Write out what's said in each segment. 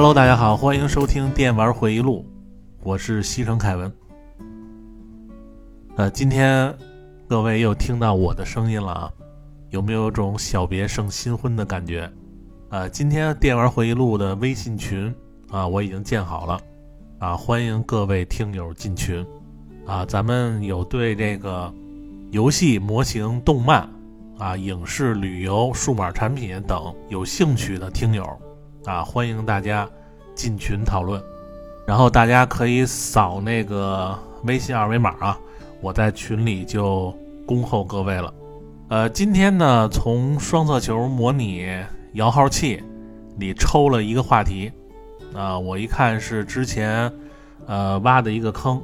Hello，大家好，欢迎收听《电玩回忆录》，我是西城凯文。呃，今天各位又听到我的声音了啊，有没有种小别胜新婚的感觉？呃，今天《电玩回忆录》的微信群啊，我已经建好了啊，欢迎各位听友进群啊。咱们有对这个游戏模型、动漫啊、影视、旅游、数码产品等有兴趣的听友。啊，欢迎大家进群讨论，然后大家可以扫那个微信二维码啊，我在群里就恭候各位了。呃，今天呢，从双色球模拟摇号器里抽了一个话题，啊，我一看是之前呃挖的一个坑，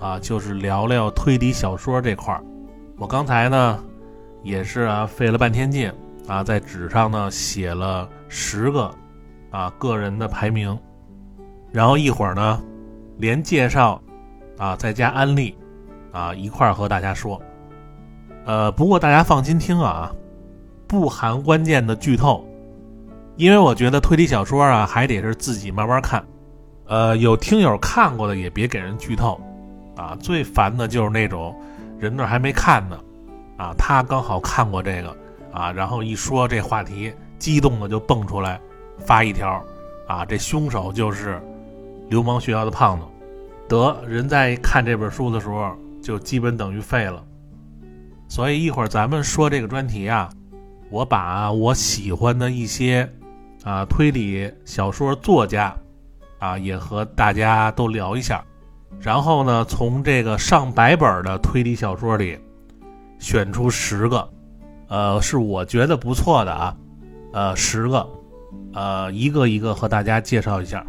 啊，就是聊聊推理小说这块儿。我刚才呢也是啊费了半天劲啊，在纸上呢写了十个。啊，个人的排名，然后一会儿呢，连介绍，啊，再加安利，啊，一块儿和大家说。呃，不过大家放心听啊，不含关键的剧透，因为我觉得推理小说啊，还得是自己慢慢看。呃，有听友看过的也别给人剧透，啊，最烦的就是那种人那还没看呢，啊，他刚好看过这个，啊，然后一说这话题，激动的就蹦出来。发一条，啊，这凶手就是流氓学校的胖子，得人在看这本书的时候就基本等于废了。所以一会儿咱们说这个专题啊，我把我喜欢的一些啊推理小说作家啊也和大家都聊一下，然后呢从这个上百本的推理小说里选出十个，呃是我觉得不错的啊，呃十个。呃，一个一个和大家介绍一下。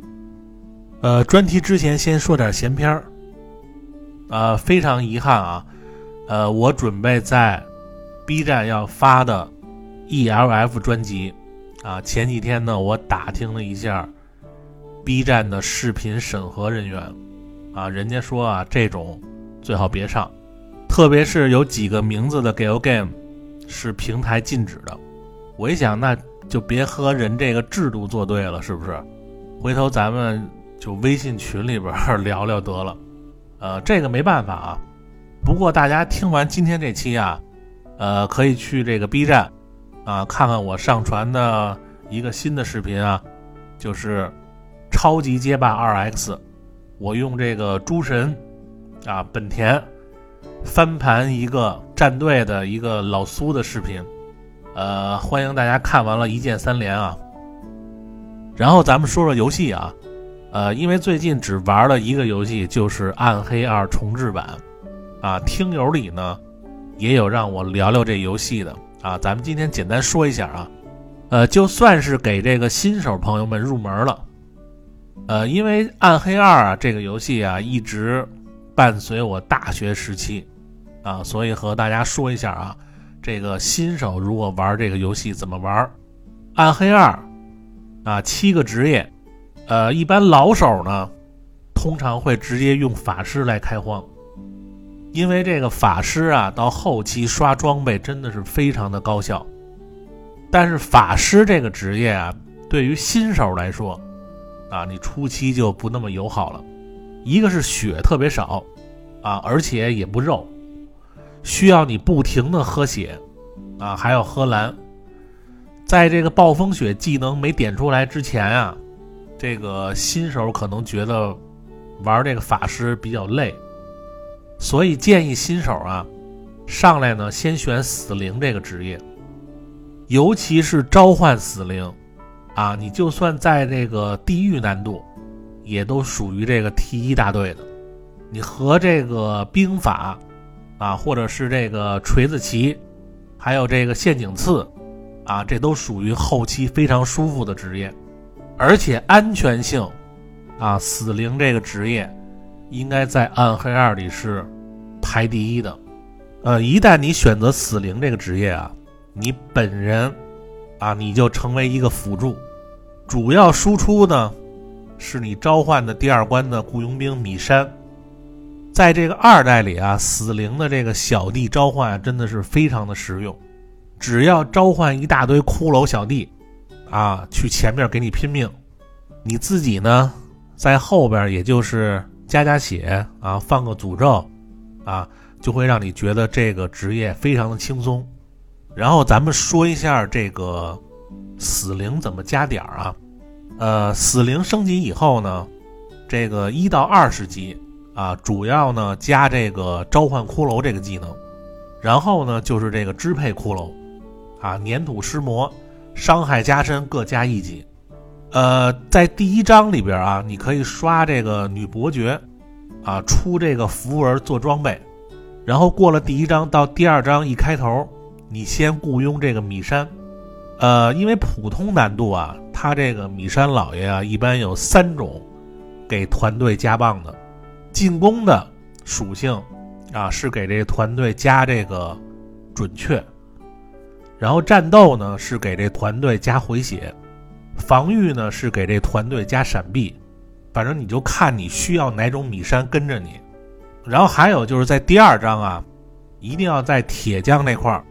呃，专题之前先说点闲篇儿。呃，非常遗憾啊，呃，我准备在 B 站要发的 ELF 专辑啊，前几天呢，我打听了一下 B 站的视频审核人员啊，人家说啊，这种最好别上，特别是有几个名字的 Gal Game 是平台禁止的。我一想，那。就别和人这个制度作对了，是不是？回头咱们就微信群里边 聊聊得了。呃，这个没办法啊。不过大家听完今天这期啊，呃，可以去这个 B 站啊看看我上传的一个新的视频啊，就是超级街霸二 X，我用这个诸神啊本田翻盘一个战队的一个老苏的视频。呃，欢迎大家看完了一键三连啊！然后咱们说说游戏啊，呃，因为最近只玩了一个游戏，就是《暗黑二重置版》啊。听友里呢也有让我聊聊这游戏的啊，咱们今天简单说一下啊。呃，就算是给这个新手朋友们入门了，呃，因为《暗黑二》啊这个游戏啊一直伴随我大学时期啊，所以和大家说一下啊。这个新手如果玩这个游戏怎么玩？暗黑二啊，七个职业，呃，一般老手呢，通常会直接用法师来开荒，因为这个法师啊，到后期刷装备真的是非常的高效。但是法师这个职业啊，对于新手来说，啊，你初期就不那么友好了。一个是血特别少，啊，而且也不肉。需要你不停的喝血，啊，还要喝蓝。在这个暴风雪技能没点出来之前啊，这个新手可能觉得玩这个法师比较累，所以建议新手啊，上来呢先选死灵这个职业，尤其是召唤死灵，啊，你就算在这个地狱难度，也都属于这个 T 一大队的。你和这个兵法。啊，或者是这个锤子骑，还有这个陷阱刺，啊，这都属于后期非常舒服的职业，而且安全性，啊，死灵这个职业，应该在暗黑二里是排第一的。呃，一旦你选择死灵这个职业啊，你本人，啊，你就成为一个辅助，主要输出呢，是你召唤的第二关的雇佣兵米山。在这个二代里啊，死灵的这个小弟召唤真的是非常的实用，只要召唤一大堆骷髅小弟，啊，去前面给你拼命，你自己呢，在后边也就是加加血啊，放个诅咒啊，就会让你觉得这个职业非常的轻松。然后咱们说一下这个死灵怎么加点儿啊？呃，死灵升级以后呢，这个一到二十级啊，主要呢加这个召唤骷髅这个技能，然后呢就是这个支配骷髅，啊，粘土尸魔，伤害加深各加一级。呃，在第一章里边啊，你可以刷这个女伯爵，啊，出这个符文做装备，然后过了第一章到第二章一开头。你先雇佣这个米山，呃，因为普通难度啊，他这个米山老爷啊，一般有三种给团队加棒的，进攻的属性啊是给这个团队加这个准确，然后战斗呢是给这团队加回血，防御呢是给这团队加闪避，反正你就看你需要哪种米山跟着你，然后还有就是在第二章啊，一定要在铁匠那块儿。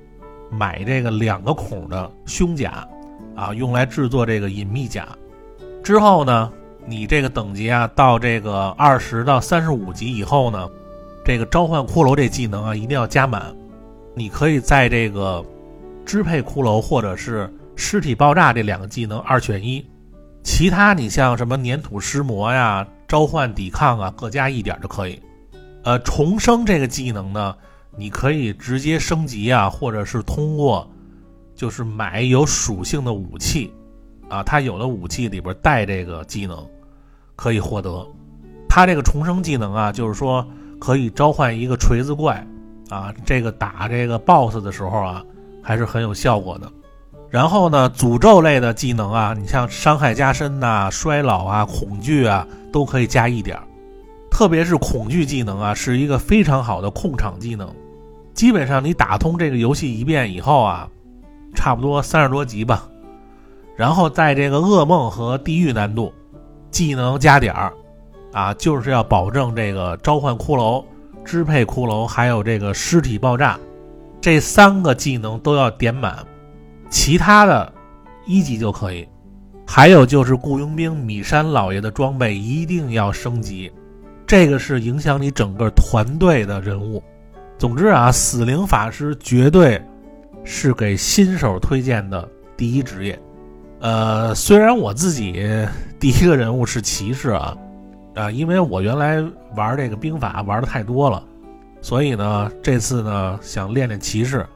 买这个两个孔的胸甲，啊，用来制作这个隐秘甲。之后呢，你这个等级啊，到这个二十到三十五级以后呢，这个召唤骷髅这技能啊，一定要加满。你可以在这个支配骷髅或者是尸体爆炸这两个技能二选一。其他你像什么粘土尸魔呀、召唤抵抗啊，各加一点就可以。呃，重生这个技能呢？你可以直接升级啊，或者是通过，就是买有属性的武器，啊，它有的武器里边带这个技能，可以获得。它这个重生技能啊，就是说可以召唤一个锤子怪，啊，这个打这个 BOSS 的时候啊，还是很有效果的。然后呢，诅咒类的技能啊，你像伤害加深呐、衰老啊、恐惧啊，都可以加一点儿。特别是恐惧技能啊，是一个非常好的控场技能。基本上你打通这个游戏一遍以后啊，差不多三十多级吧，然后在这个噩梦和地狱难度，技能加点儿，啊，就是要保证这个召唤骷髅、支配骷髅，还有这个尸体爆炸，这三个技能都要点满，其他的一级就可以。还有就是雇佣兵米山老爷的装备一定要升级，这个是影响你整个团队的人物。总之啊，死灵法师绝对是给新手推荐的第一职业。呃，虽然我自己第一个人物是骑士啊，啊，因为我原来玩这个兵法玩的太多了，所以呢，这次呢想练练骑士。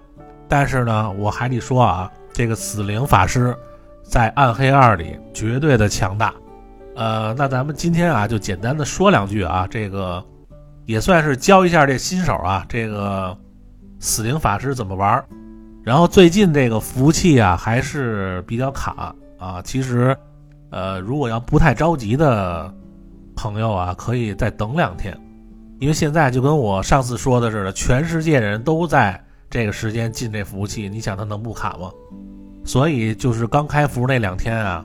但是呢，我还得说啊，这个死灵法师在暗黑二里绝对的强大。呃，那咱们今天啊，就简单的说两句啊，这个。也算是教一下这新手啊，这个死灵法师怎么玩。然后最近这个服务器啊还是比较卡啊。其实，呃，如果要不太着急的朋友啊，可以再等两天，因为现在就跟我上次说的似的，全世界人都在这个时间进这服务器，你想它能不卡吗？所以就是刚开服那两天啊，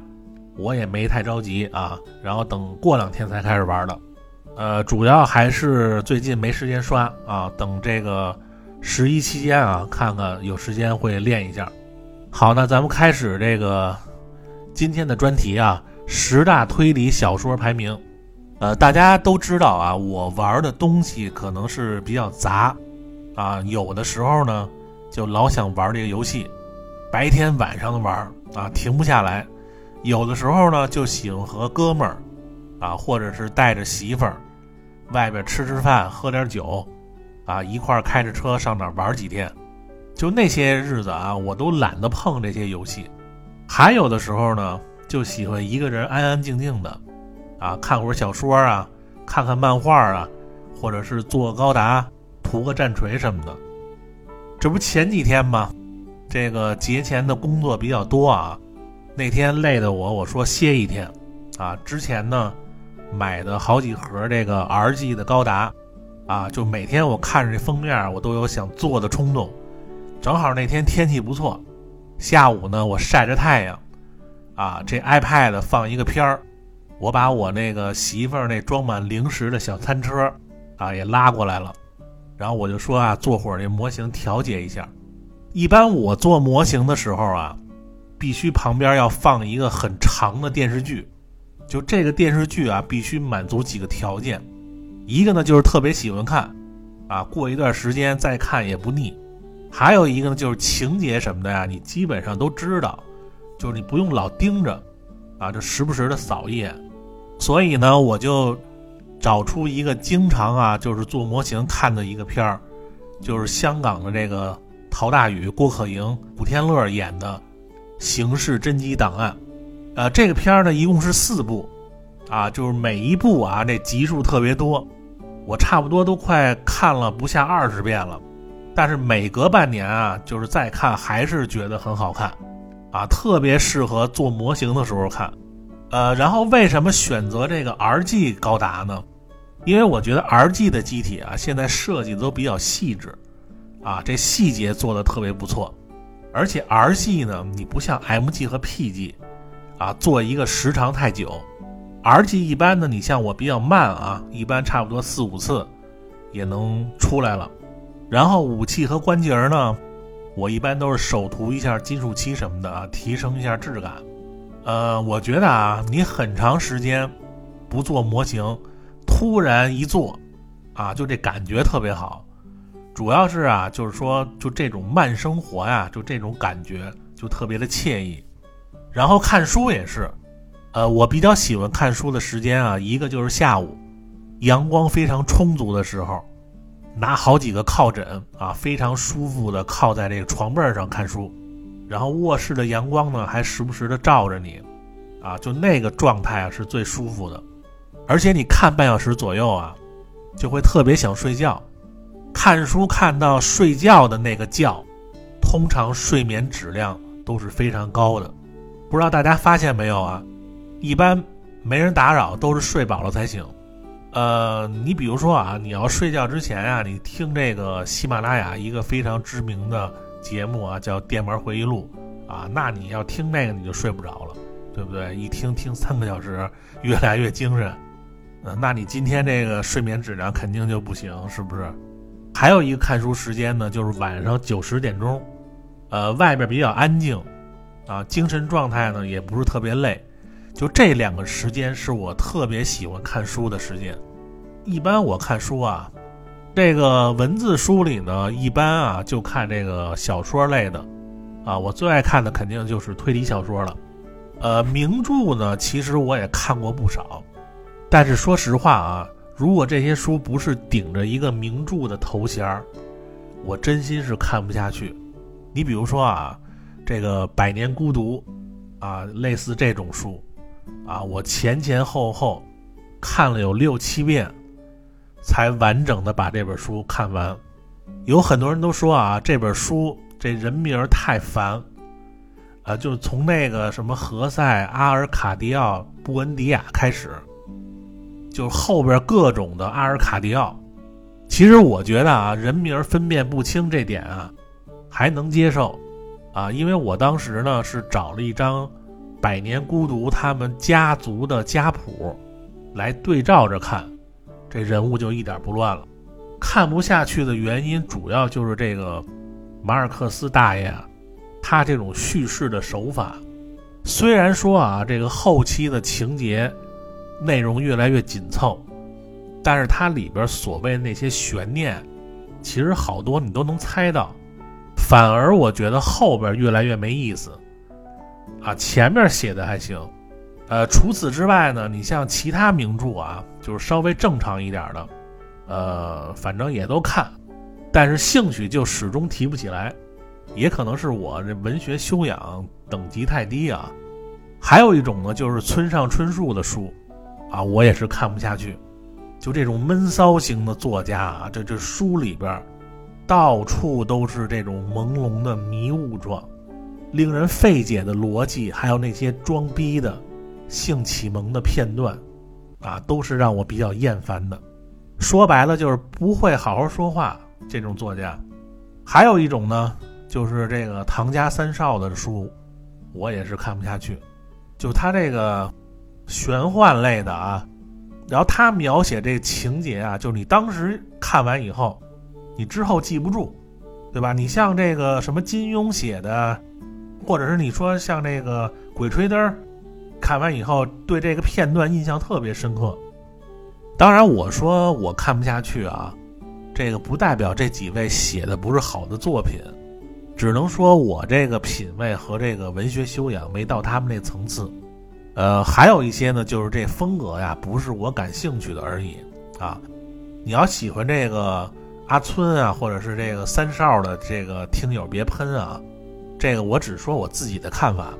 我也没太着急啊，然后等过两天才开始玩的。呃，主要还是最近没时间刷啊，等这个十一期间啊，看看有时间会练一下。好，那咱们开始这个今天的专题啊，十大推理小说排名。呃，大家都知道啊，我玩的东西可能是比较杂啊，有的时候呢就老想玩这个游戏，白天晚上的玩啊，停不下来；有的时候呢就喜欢和哥们儿啊，或者是带着媳妇儿。外边吃吃饭，喝点酒，啊，一块开着车上哪玩几天，就那些日子啊，我都懒得碰这些游戏。还有的时候呢，就喜欢一个人安安静静的，啊，看会儿小说啊，看看漫画啊，或者是坐高达，涂个战锤什么的。这不前几天吗？这个节前的工作比较多啊，那天累的我，我说歇一天，啊，之前呢。买的好几盒这个 RG 的高达，啊，就每天我看着这封面，我都有想做的冲动。正好那天天气不错，下午呢我晒着太阳，啊，这 iPad 放一个片儿，我把我那个媳妇儿那装满零食的小餐车，啊也拉过来了，然后我就说啊，做会儿这模型调节一下。一般我做模型的时候啊，必须旁边要放一个很长的电视剧。就这个电视剧啊，必须满足几个条件，一个呢就是特别喜欢看，啊，过一段时间再看也不腻；还有一个呢就是情节什么的呀，你基本上都知道，就是你不用老盯着，啊，就时不时的扫一眼。所以呢，我就找出一个经常啊，就是做模型看的一个片儿，就是香港的这个陶大宇、郭可盈、古天乐演的《刑事侦缉档案》。呃，这个片儿呢，一共是四部，啊，就是每一部啊，这集数特别多，我差不多都快看了不下二十遍了。但是每隔半年啊，就是再看还是觉得很好看，啊，特别适合做模型的时候看。呃，然后为什么选择这个 RG 高达呢？因为我觉得 RG 的机体啊，现在设计都比较细致，啊，这细节做的特别不错。而且 RG 呢，你不像 MG 和 PG，啊，做一个时长太久。RG 一般呢，你像我比较慢啊，一般差不多四五次也能出来了。然后武器和关节呢，我一般都是手涂一下金属漆什么的啊，提升一下质感。呃，我觉得啊，你很长时间不做模型，突然一做，啊，就这感觉特别好。主要是啊，就是说，就这种慢生活呀，就这种感觉就特别的惬意。然后看书也是，呃，我比较喜欢看书的时间啊，一个就是下午，阳光非常充足的时候，拿好几个靠枕啊，非常舒服的靠在这个床背上看书。然后卧室的阳光呢，还时不时的照着你，啊，就那个状态啊是最舒服的，而且你看半小时左右啊，就会特别想睡觉。看书看到睡觉的那个觉，通常睡眠质量都是非常高的。不知道大家发现没有啊？一般没人打扰，都是睡饱了才醒。呃，你比如说啊，你要睡觉之前啊，你听这个喜马拉雅一个非常知名的。节目啊，叫《电玩回忆录》啊，那你要听那个你就睡不着了，对不对？一听听三个小时，越来越精神，呃，那你今天这个睡眠质量肯定就不行，是不是？还有一个看书时间呢，就是晚上九十点钟，呃，外边比较安静，啊，精神状态呢也不是特别累，就这两个时间是我特别喜欢看书的时间。一般我看书啊。这个文字书里呢，一般啊就看这个小说类的，啊，我最爱看的肯定就是推理小说了。呃，名著呢，其实我也看过不少，但是说实话啊，如果这些书不是顶着一个名著的头衔儿，我真心是看不下去。你比如说啊，这个《百年孤独》，啊，类似这种书，啊，我前前后后看了有六七遍。才完整的把这本书看完，有很多人都说啊，这本书这人名太烦，啊，就是从那个什么何塞、阿尔卡迪奥、布恩迪亚开始，就是后边各种的阿尔卡迪奥。其实我觉得啊，人名分辨不清这点啊，还能接受，啊，因为我当时呢是找了一张《百年孤独》他们家族的家谱，来对照着看。这人物就一点不乱了，看不下去的原因主要就是这个马尔克斯大爷啊，他这种叙事的手法，虽然说啊这个后期的情节内容越来越紧凑，但是它里边所谓那些悬念，其实好多你都能猜到，反而我觉得后边越来越没意思，啊前面写的还行。呃，除此之外呢，你像其他名著啊，就是稍微正常一点的，呃，反正也都看，但是兴趣就始终提不起来，也可能是我这文学修养等级太低啊。还有一种呢，就是村上春树的书，啊，我也是看不下去，就这种闷骚型的作家啊，这这书里边，到处都是这种朦胧的迷雾状，令人费解的逻辑，还有那些装逼的。性启蒙的片段，啊，都是让我比较厌烦的。说白了就是不会好好说话。这种作家，还有一种呢，就是这个唐家三少的书，我也是看不下去。就他这个玄幻类的啊，然后他描写这情节啊，就是你当时看完以后，你之后记不住，对吧？你像这个什么金庸写的，或者是你说像这个《鬼吹灯》。看完以后对这个片段印象特别深刻。当然，我说我看不下去啊，这个不代表这几位写的不是好的作品，只能说我这个品味和这个文学修养没到他们那层次。呃，还有一些呢，就是这风格呀，不是我感兴趣的而已啊。你要喜欢这个阿村啊，或者是这个三少的这个听友别喷啊，这个我只说我自己的看法。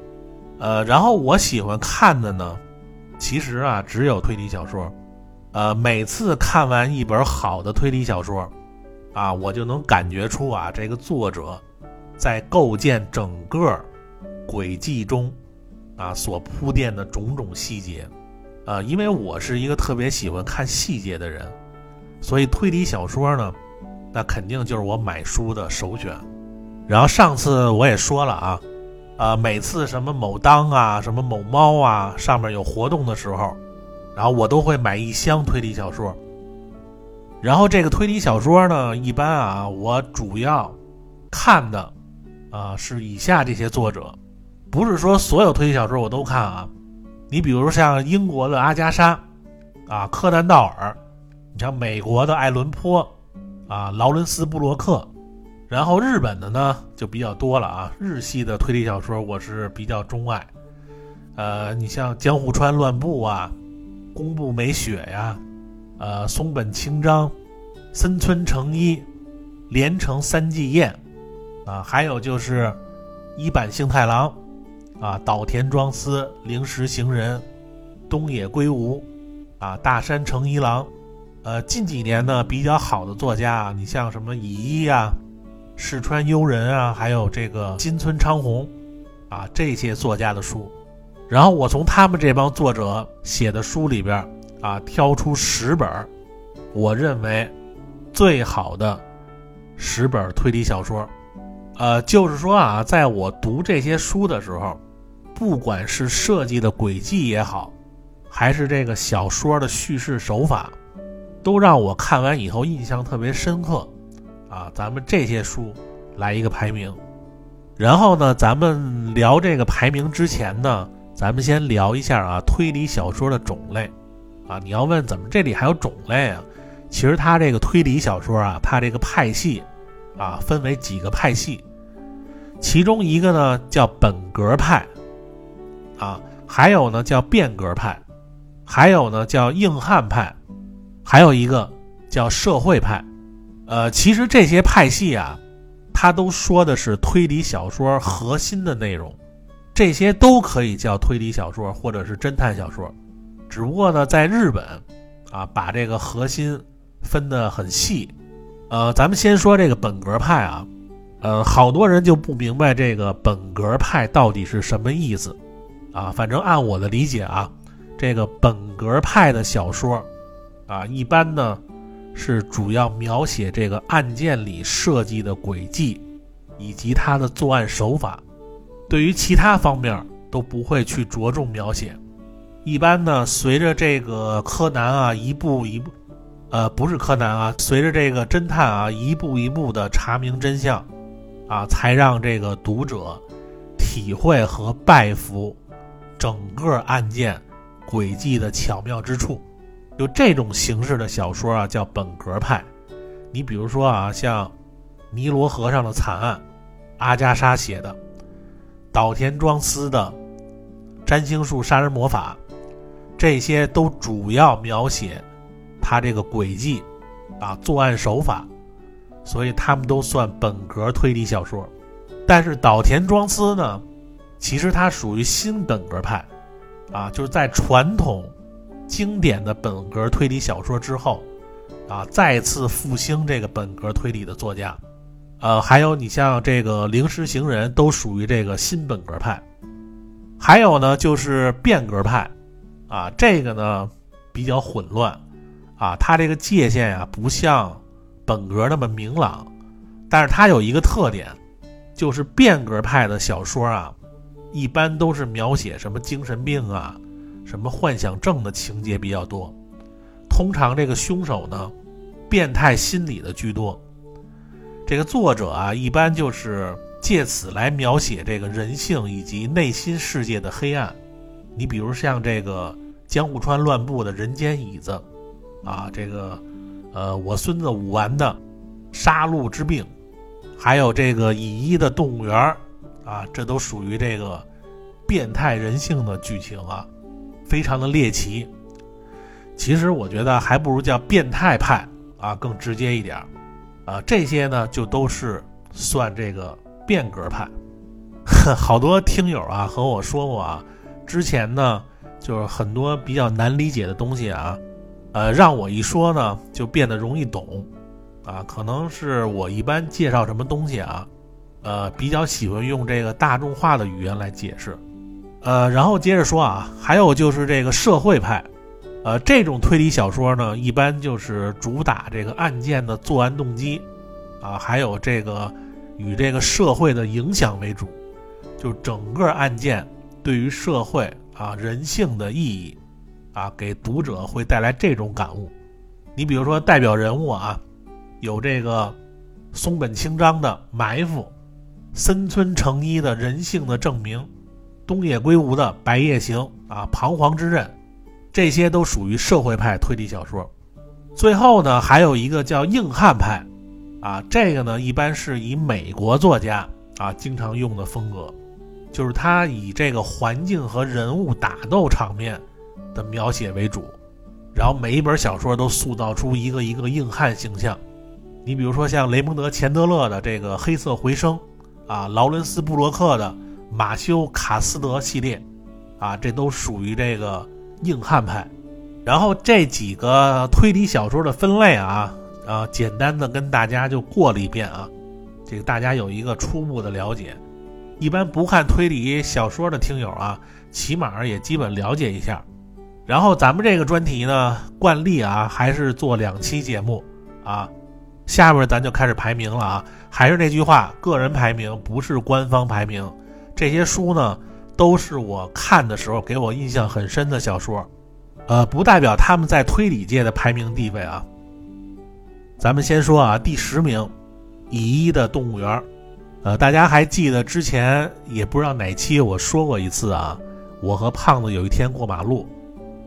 呃，然后我喜欢看的呢，其实啊，只有推理小说。呃，每次看完一本好的推理小说，啊，我就能感觉出啊，这个作者在构建整个轨迹中啊所铺垫的种种细节。呃，因为我是一个特别喜欢看细节的人，所以推理小说呢，那肯定就是我买书的首选。然后上次我也说了啊。啊，每次什么某当啊，什么某猫啊，上面有活动的时候，然后我都会买一箱推理小说。然后这个推理小说呢，一般啊，我主要看的啊是以下这些作者，不是说所有推理小说我都看啊。你比如像英国的阿加莎，啊，柯南道尔，你像美国的爱伦坡，啊，劳伦斯布洛克。然后日本的呢就比较多了啊，日系的推理小说我是比较钟爱，呃，你像江户川乱步啊，宫部美雪呀，呃，松本清张，森村诚一，连城三季彦，啊，还有就是一坂幸太郎，啊，岛田庄司，灵石行人，东野圭吾，啊，大山诚一郎，呃，近几年呢比较好的作家啊，你像什么乙一呀。世川悠人啊，还有这个金村昌宏，啊，这些作家的书，然后我从他们这帮作者写的书里边啊，挑出十本，我认为最好的十本推理小说，呃，就是说啊，在我读这些书的时候，不管是设计的轨迹也好，还是这个小说的叙事手法，都让我看完以后印象特别深刻。啊，咱们这些书来一个排名，然后呢，咱们聊这个排名之前呢，咱们先聊一下啊，推理小说的种类。啊，你要问怎么这里还有种类啊？其实它这个推理小说啊，它这个派系啊，分为几个派系，其中一个呢叫本格派，啊，还有呢叫变革派，还有呢叫硬汉派，还有一个叫社会派。呃，其实这些派系啊，它都说的是推理小说核心的内容，这些都可以叫推理小说或者是侦探小说，只不过呢，在日本，啊，把这个核心分得很细。呃，咱们先说这个本格派啊，呃，好多人就不明白这个本格派到底是什么意思，啊，反正按我的理解啊，这个本格派的小说，啊，一般呢。是主要描写这个案件里设计的轨迹，以及他的作案手法，对于其他方面都不会去着重描写。一般呢，随着这个柯南啊一步一步，呃，不是柯南啊，随着这个侦探啊一步一步的查明真相，啊，才让这个读者体会和拜服整个案件轨迹的巧妙之处。就这种形式的小说啊，叫本格派。你比如说啊，像《尼罗河上的惨案》，阿加莎写的；岛田庄司的《占星术杀人魔法》，这些都主要描写他这个轨迹啊，作案手法，所以他们都算本格推理小说。但是岛田庄司呢，其实他属于新本格派，啊，就是在传统。经典的本格推理小说之后，啊，再次复兴这个本格推理的作家，呃，还有你像这个灵石行人，都属于这个新本格派。还有呢，就是变革派，啊，这个呢比较混乱，啊，它这个界限呀不像本格那么明朗，但是它有一个特点，就是变革派的小说啊，一般都是描写什么精神病啊。什么幻想症的情节比较多，通常这个凶手呢，变态心理的居多。这个作者啊，一般就是借此来描写这个人性以及内心世界的黑暗，你比如像这个江户川乱步的人间椅子，啊，这个呃我孙子武丸的杀戮之病，还有这个乙一的动物园啊，这都属于这个变态人性的剧情啊，非常的猎奇。其实我觉得还不如叫变态派啊更直接一点啊，这些呢就都是算这个变革派。好多听友啊和我说过啊，之前呢就是很多比较难理解的东西啊，呃，让我一说呢就变得容易懂，啊，可能是我一般介绍什么东西啊，呃，比较喜欢用这个大众化的语言来解释，呃，然后接着说啊，还有就是这个社会派，呃，这种推理小说呢，一般就是主打这个案件的作案动机，啊，还有这个与这个社会的影响为主。就整个案件对于社会啊人性的意义啊，给读者会带来这种感悟。你比如说代表人物啊，有这个松本清张的埋伏，森村诚一的人性的证明，东野圭吾的白夜行啊彷徨之刃，这些都属于社会派推理小说。最后呢，还有一个叫硬汉派啊，这个呢一般是以美国作家啊经常用的风格。就是他以这个环境和人物打斗场面的描写为主，然后每一本小说都塑造出一个一个硬汉形象。你比如说像雷蒙德·钱德勒的这个《黑色回声》，啊，劳伦斯·布洛克的《马修·卡斯德》系列，啊，这都属于这个硬汉派。然后这几个推理小说的分类啊，啊，简单的跟大家就过了一遍啊，这个大家有一个初步的了解。一般不看推理小说的听友啊，起码也基本了解一下。然后咱们这个专题呢，惯例啊，还是做两期节目啊。下面咱就开始排名了啊。还是那句话，个人排名不是官方排名。这些书呢，都是我看的时候给我印象很深的小说，呃，不代表他们在推理界的排名地位啊。咱们先说啊，第十名，乙一的动物园。呃，大家还记得之前也不知道哪期我说过一次啊，我和胖子有一天过马路，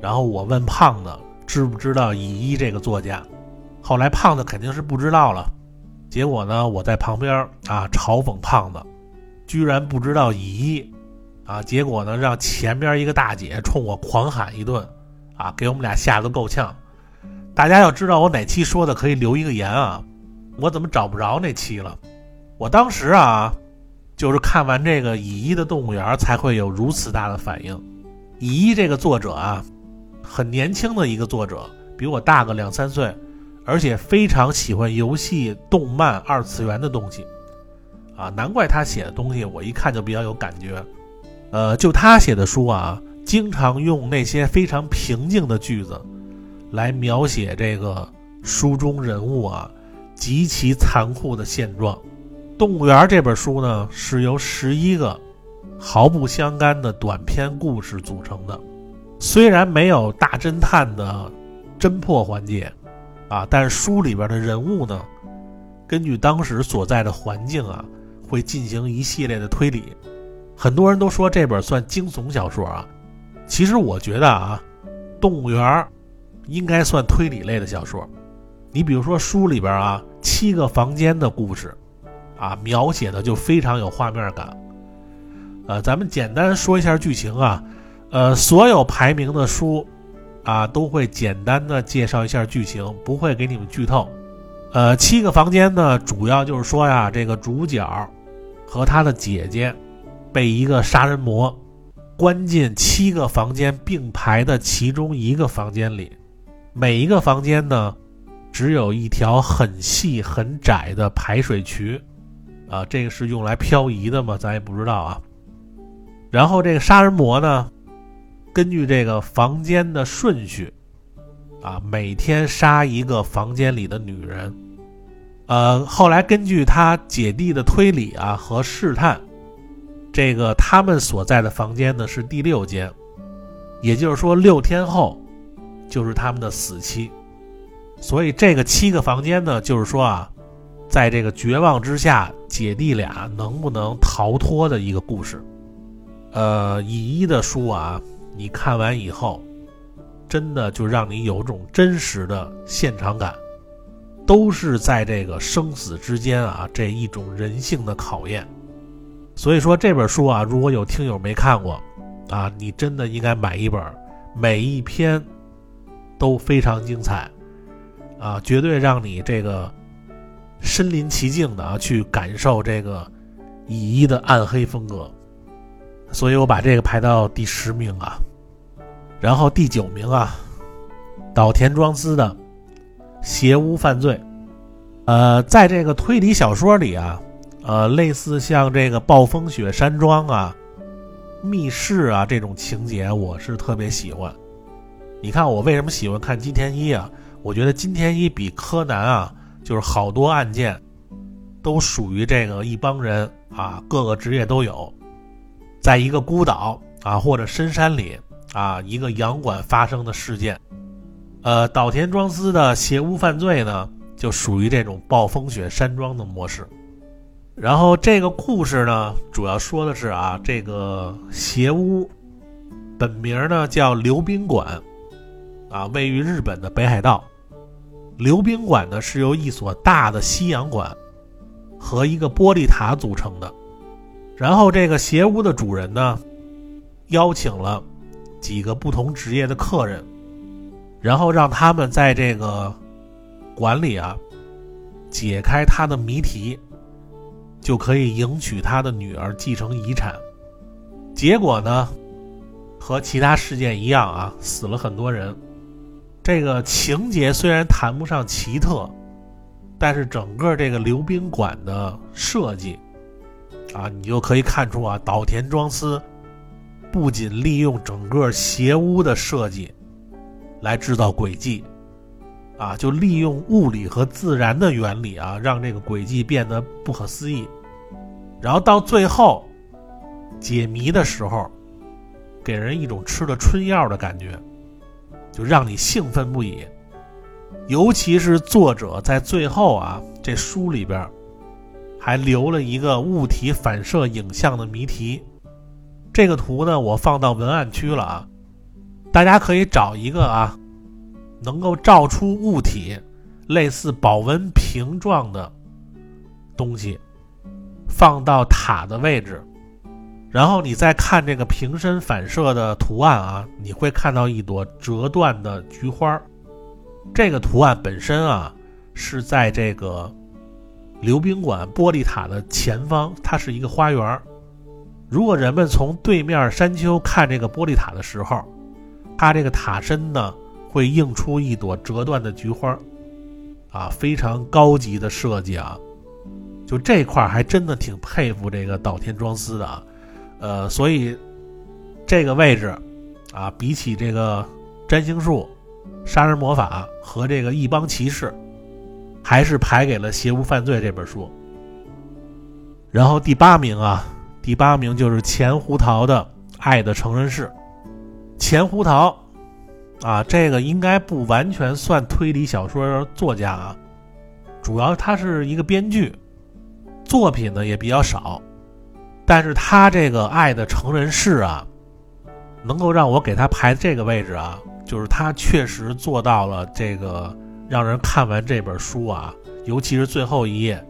然后我问胖子知不知道乙一这个作家，后来胖子肯定是不知道了，结果呢，我在旁边啊嘲讽胖子，居然不知道乙一，啊，结果呢让前边一个大姐冲我狂喊一顿，啊，给我们俩吓得够呛。大家要知道我哪期说的可以留一个言啊，我怎么找不着那期了？我当时啊，就是看完这个乙一的动物园才会有如此大的反应。乙一这个作者啊，很年轻的一个作者，比我大个两三岁，而且非常喜欢游戏、动漫、二次元的东西，啊，难怪他写的东西我一看就比较有感觉。呃，就他写的书啊，经常用那些非常平静的句子，来描写这个书中人物啊极其残酷的现状。《动物园》这本书呢，是由十一个毫不相干的短篇故事组成的。虽然没有大侦探的侦破环节，啊，但是书里边的人物呢，根据当时所在的环境啊，会进行一系列的推理。很多人都说这本算惊悚小说啊，其实我觉得啊，《动物园》应该算推理类的小说。你比如说书里边啊，七个房间的故事。啊，描写的就非常有画面感。呃，咱们简单说一下剧情啊。呃，所有排名的书啊，都会简单的介绍一下剧情，不会给你们剧透。呃，七个房间呢，主要就是说呀，这个主角和他的姐姐被一个杀人魔关进七个房间并排的其中一个房间里，每一个房间呢，只有一条很细很窄的排水渠。啊，这个是用来漂移的吗？咱也不知道啊。然后这个杀人魔呢，根据这个房间的顺序，啊，每天杀一个房间里的女人。呃，后来根据他姐弟的推理啊和试探，这个他们所在的房间呢是第六间，也就是说六天后就是他们的死期。所以这个七个房间呢，就是说啊。在这个绝望之下，姐弟俩能不能逃脱的一个故事。呃，乙一的书啊，你看完以后，真的就让你有种真实的现场感，都是在这个生死之间啊，这一种人性的考验。所以说这本书啊，如果有听友没看过啊，你真的应该买一本，每一篇都非常精彩啊，绝对让你这个身临其境的啊去感受这个乙一的暗黑风格。所以我把这个排到第十名啊。然后第九名啊，岛田庄司的《邪屋犯罪》，呃，在这个推理小说里啊，呃，类似像这个暴风雪山庄啊、密室啊这种情节，我是特别喜欢。你看我为什么喜欢看金田一啊？我觉得金田一比柯南啊，就是好多案件都属于这个一帮人啊，各个职业都有，在一个孤岛啊或者深山里。啊，一个洋馆发生的事件，呃，岛田庄司的邪屋犯罪呢，就属于这种暴风雪山庄的模式。然后这个故事呢，主要说的是啊，这个邪屋本名呢叫刘冰馆，啊，位于日本的北海道。刘冰馆呢是由一所大的西洋馆和一个玻璃塔组成的。然后这个邪屋的主人呢，邀请了。几个不同职业的客人，然后让他们在这个馆里啊解开他的谜题，就可以迎娶他的女儿继承遗产。结果呢，和其他事件一样啊，死了很多人。这个情节虽然谈不上奇特，但是整个这个溜冰馆的设计啊，你就可以看出啊，岛田庄司。不仅利用整个邪屋的设计来制造诡计，啊，就利用物理和自然的原理啊，让这个诡计变得不可思议。然后到最后解谜的时候，给人一种吃了春药的感觉，就让你兴奋不已。尤其是作者在最后啊，这书里边还留了一个物体反射影像的谜题。这个图呢，我放到文案区了啊，大家可以找一个啊，能够照出物体类似保温瓶状的东西，放到塔的位置，然后你再看这个瓶身反射的图案啊，你会看到一朵折断的菊花。这个图案本身啊，是在这个溜冰馆玻璃塔的前方，它是一个花园。如果人们从对面山丘看这个玻璃塔的时候，它这个塔身呢会映出一朵折断的菊花，啊，非常高级的设计啊！就这块还真的挺佩服这个岛田庄司的啊，呃，所以这个位置啊，比起这个占星术、杀人魔法和这个异邦骑士，还是排给了《邪物犯罪》这本书。然后第八名啊。第八名就是钱胡桃的《爱的成人式》。钱胡桃啊，这个应该不完全算推理小说作家啊，主要他是一个编剧，作品呢也比较少。但是他这个《爱的成人式》啊，能够让我给他排这个位置啊，就是他确实做到了这个让人看完这本书啊，尤其是最后一页，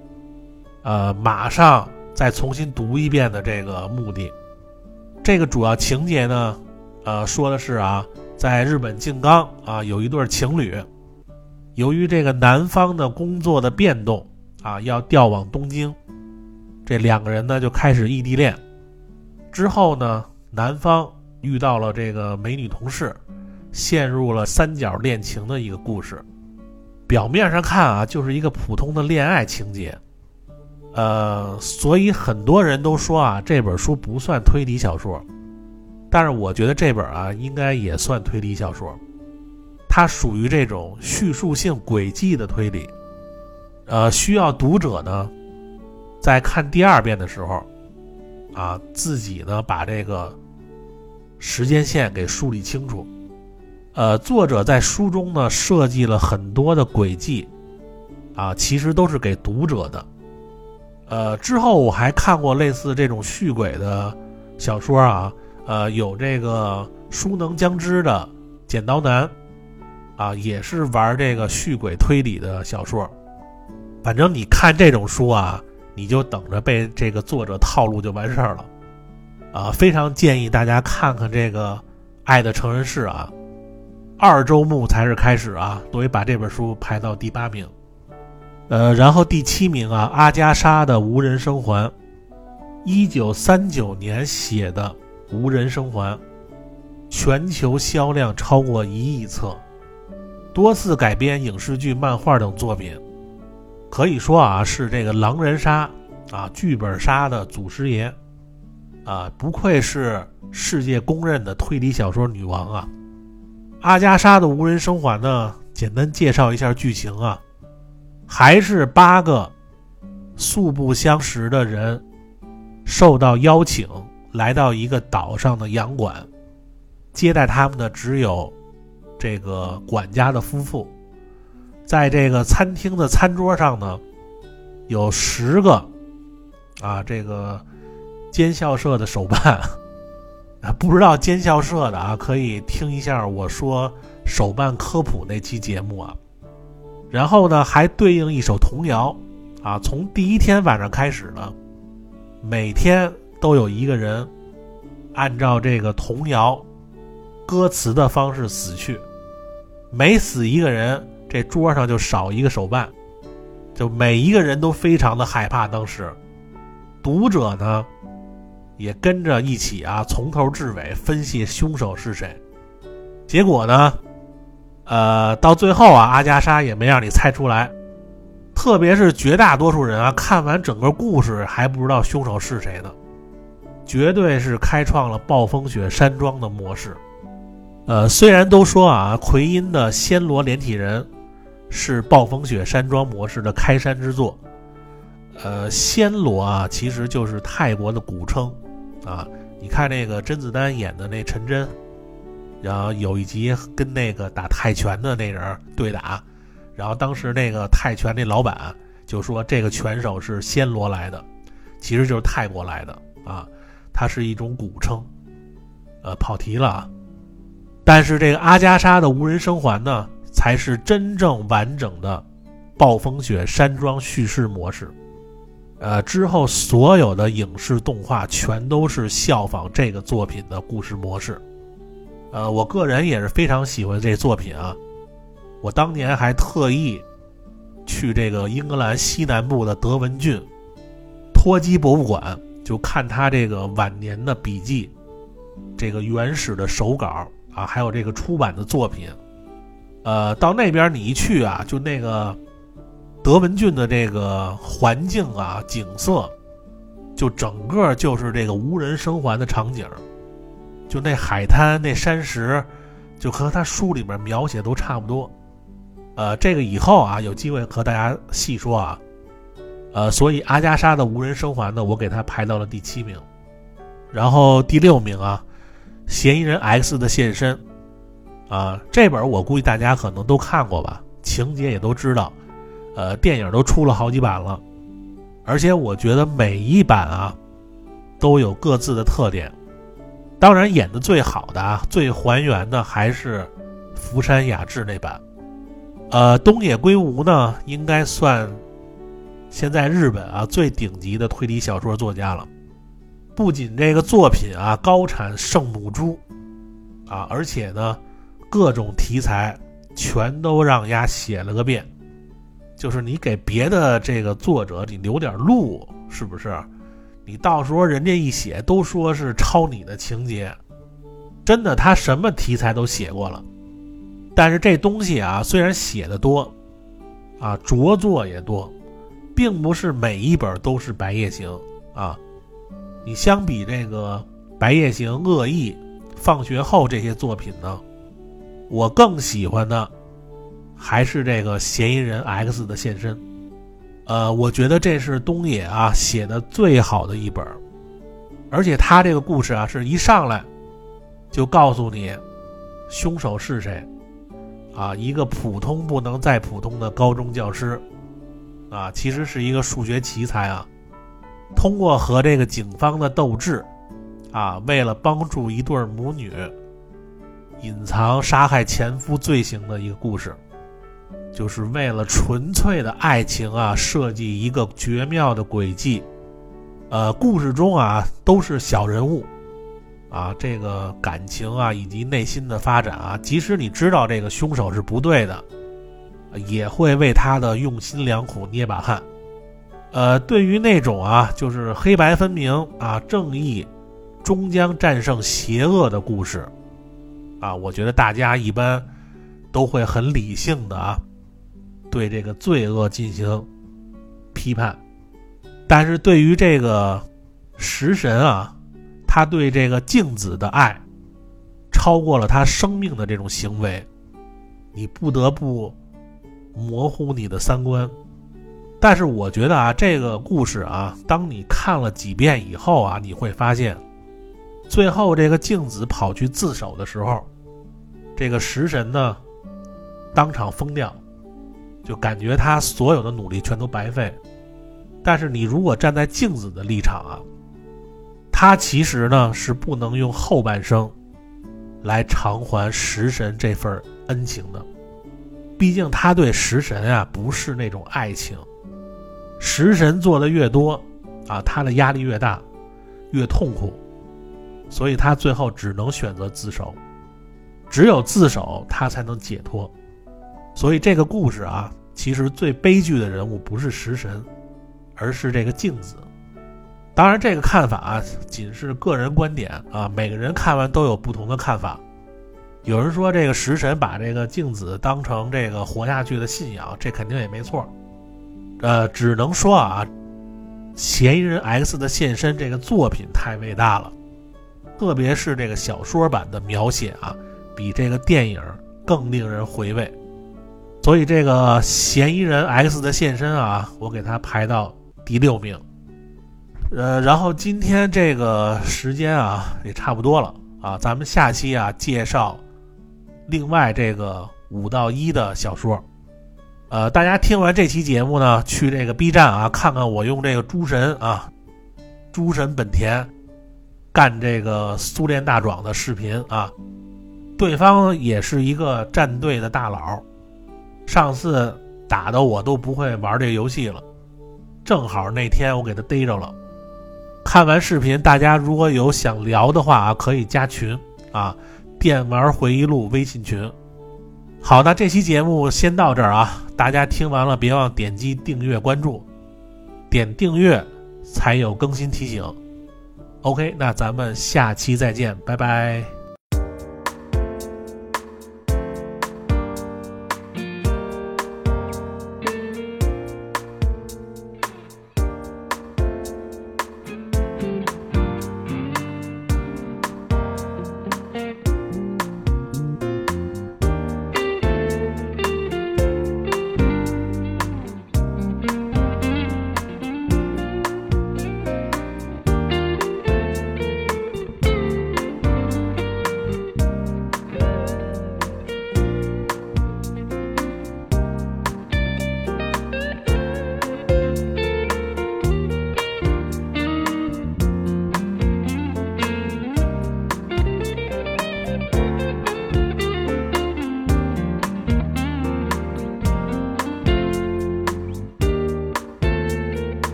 呃，马上。再重新读一遍的这个目的，这个主要情节呢，呃，说的是啊，在日本静冈啊，有一对情侣，由于这个男方的工作的变动啊，要调往东京，这两个人呢就开始异地恋。之后呢，男方遇到了这个美女同事，陷入了三角恋情的一个故事。表面上看啊，就是一个普通的恋爱情节。呃，所以很多人都说啊，这本书不算推理小说，但是我觉得这本啊应该也算推理小说，它属于这种叙述性轨迹的推理，呃，需要读者呢在看第二遍的时候，啊，自己呢把这个时间线给梳理清楚，呃，作者在书中呢设计了很多的轨迹，啊，其实都是给读者的。呃，之后我还看过类似这种续轨的小说啊，呃，有这个书能将之的《剪刀男》，啊，也是玩这个续鬼推理的小说。反正你看这种书啊，你就等着被这个作者套路就完事儿了。啊，非常建议大家看看这个《爱的成人式》啊。二周目才是开始啊，所以把这本书排到第八名。呃，然后第七名啊，阿加莎的《无人生还》，一九三九年写的《无人生还》，全球销量超过一亿册，多次改编影视剧、漫画等作品，可以说啊是这个狼人杀啊剧本杀的祖师爷，啊不愧是世界公认的推理小说女王啊。阿加莎的无人生还呢？简单介绍一下剧情啊，还是八个素不相识的人受到邀请来到一个岛上的洋馆，接待他们的只有这个管家的夫妇。在这个餐厅的餐桌上呢，有十个啊，这个奸笑社的手办。啊，不知道奸笑社的啊，可以听一下我说手办科普那期节目啊。然后呢，还对应一首童谣啊，从第一天晚上开始呢，每天都有一个人按照这个童谣歌词的方式死去，每死一个人，这桌上就少一个手办，就每一个人都非常的害怕。当时读者呢。也跟着一起啊，从头至尾分析凶手是谁。结果呢，呃，到最后啊，阿加莎也没让你猜出来。特别是绝大多数人啊，看完整个故事还不知道凶手是谁呢。绝对是开创了暴风雪山庄的模式。呃，虽然都说啊，奎因的暹罗连体人是暴风雪山庄模式的开山之作。呃，暹罗啊，其实就是泰国的古称。啊，你看那个甄子丹演的那陈真，然后有一集跟那个打泰拳的那人对打，然后当时那个泰拳那老板就说这个拳手是暹罗来的，其实就是泰国来的啊，它是一种古称。呃，跑题了啊，但是这个阿加莎的无人生还呢，才是真正完整的暴风雪山庄叙事模式。呃，之后所有的影视动画全都是效仿这个作品的故事模式。呃，我个人也是非常喜欢这作品啊。我当年还特意去这个英格兰西南部的德文郡托基博物馆，就看他这个晚年的笔记，这个原始的手稿啊，还有这个出版的作品。呃，到那边你一去啊，就那个。德文郡的这个环境啊，景色，就整个就是这个无人生还的场景，就那海滩、那山石，就和他书里面描写都差不多。呃，这个以后啊，有机会和大家细说啊。呃，所以阿加莎的无人生还呢，我给他排到了第七名。然后第六名啊，嫌疑人 X 的现身啊，这本我估计大家可能都看过吧，情节也都知道。呃，电影都出了好几版了，而且我觉得每一版啊都有各自的特点。当然，演的最好的啊，最还原的还是福山雅治那版。呃，东野圭吾呢，应该算现在日本啊最顶级的推理小说作家了。不仅这个作品啊高产圣母猪啊，而且呢各种题材全都让丫写了个遍。就是你给别的这个作者你留点路，是不是？你到时候人家一写都说是抄你的情节，真的他什么题材都写过了。但是这东西啊，虽然写的多，啊着作也多，并不是每一本都是《白夜行》啊。你相比这个《白夜行》《恶意》《放学后》这些作品呢，我更喜欢的。还是这个嫌疑人 X 的现身，呃，我觉得这是东野啊写的最好的一本，而且他这个故事啊是一上来就告诉你凶手是谁，啊，一个普通不能再普通的高中教师，啊，其实是一个数学奇才啊，通过和这个警方的斗智，啊，为了帮助一对母女隐藏杀害前夫罪行的一个故事，就是为了纯粹的爱情啊，设计一个绝妙的诡计。呃，故事中啊都是小人物，啊，这个感情啊以及内心的发展啊，即使你知道这个凶手是不对的，也会为他的用心良苦捏把汗。呃，对于那种啊就是黑白分明啊，正义终将战胜邪恶的故事，啊，我觉得大家一般都会很理性的啊，对这个罪恶进行批判。但是对于这个食神啊，他对这个镜子的爱，超过了他生命的这种行为，你不得不模糊你的三观。但是我觉得啊，这个故事啊，当你看了几遍以后啊，你会发现，最后这个镜子跑去自首的时候，这个食神呢，当场疯掉，就感觉他所有的努力全都白费。但是你如果站在镜子的立场啊，他其实呢是不能用后半生来偿还食神这份恩情的，毕竟他对食神啊不是那种爱情，食神做的越多啊，他的压力越大，越痛苦，所以他最后只能选择自首，只有自首他才能解脱，所以这个故事啊，其实最悲剧的人物不是食神。而是这个镜子，当然这个看法啊，仅是个人观点啊，每个人看完都有不同的看法。有人说这个食神把这个镜子当成这个活下去的信仰，这肯定也没错。呃，只能说啊，嫌疑人 X 的现身这个作品太伟大了，特别是这个小说版的描写啊，比这个电影更令人回味。所以这个嫌疑人 X 的现身啊，我给他排到。第六名，呃，然后今天这个时间啊也差不多了啊，咱们下期啊介绍另外这个五到一的小说，呃，大家听完这期节目呢，去这个 B 站啊看看我用这个诸神啊，诸神本田干这个苏联大壮的视频啊，对方也是一个战队的大佬，上次打的我都不会玩这个游戏了。正好那天我给他逮着了，看完视频，大家如果有想聊的话啊，可以加群啊，电玩回忆录微信群。好，那这期节目先到这儿啊，大家听完了别忘点击订阅关注，点订阅才有更新提醒。OK，那咱们下期再见，拜拜。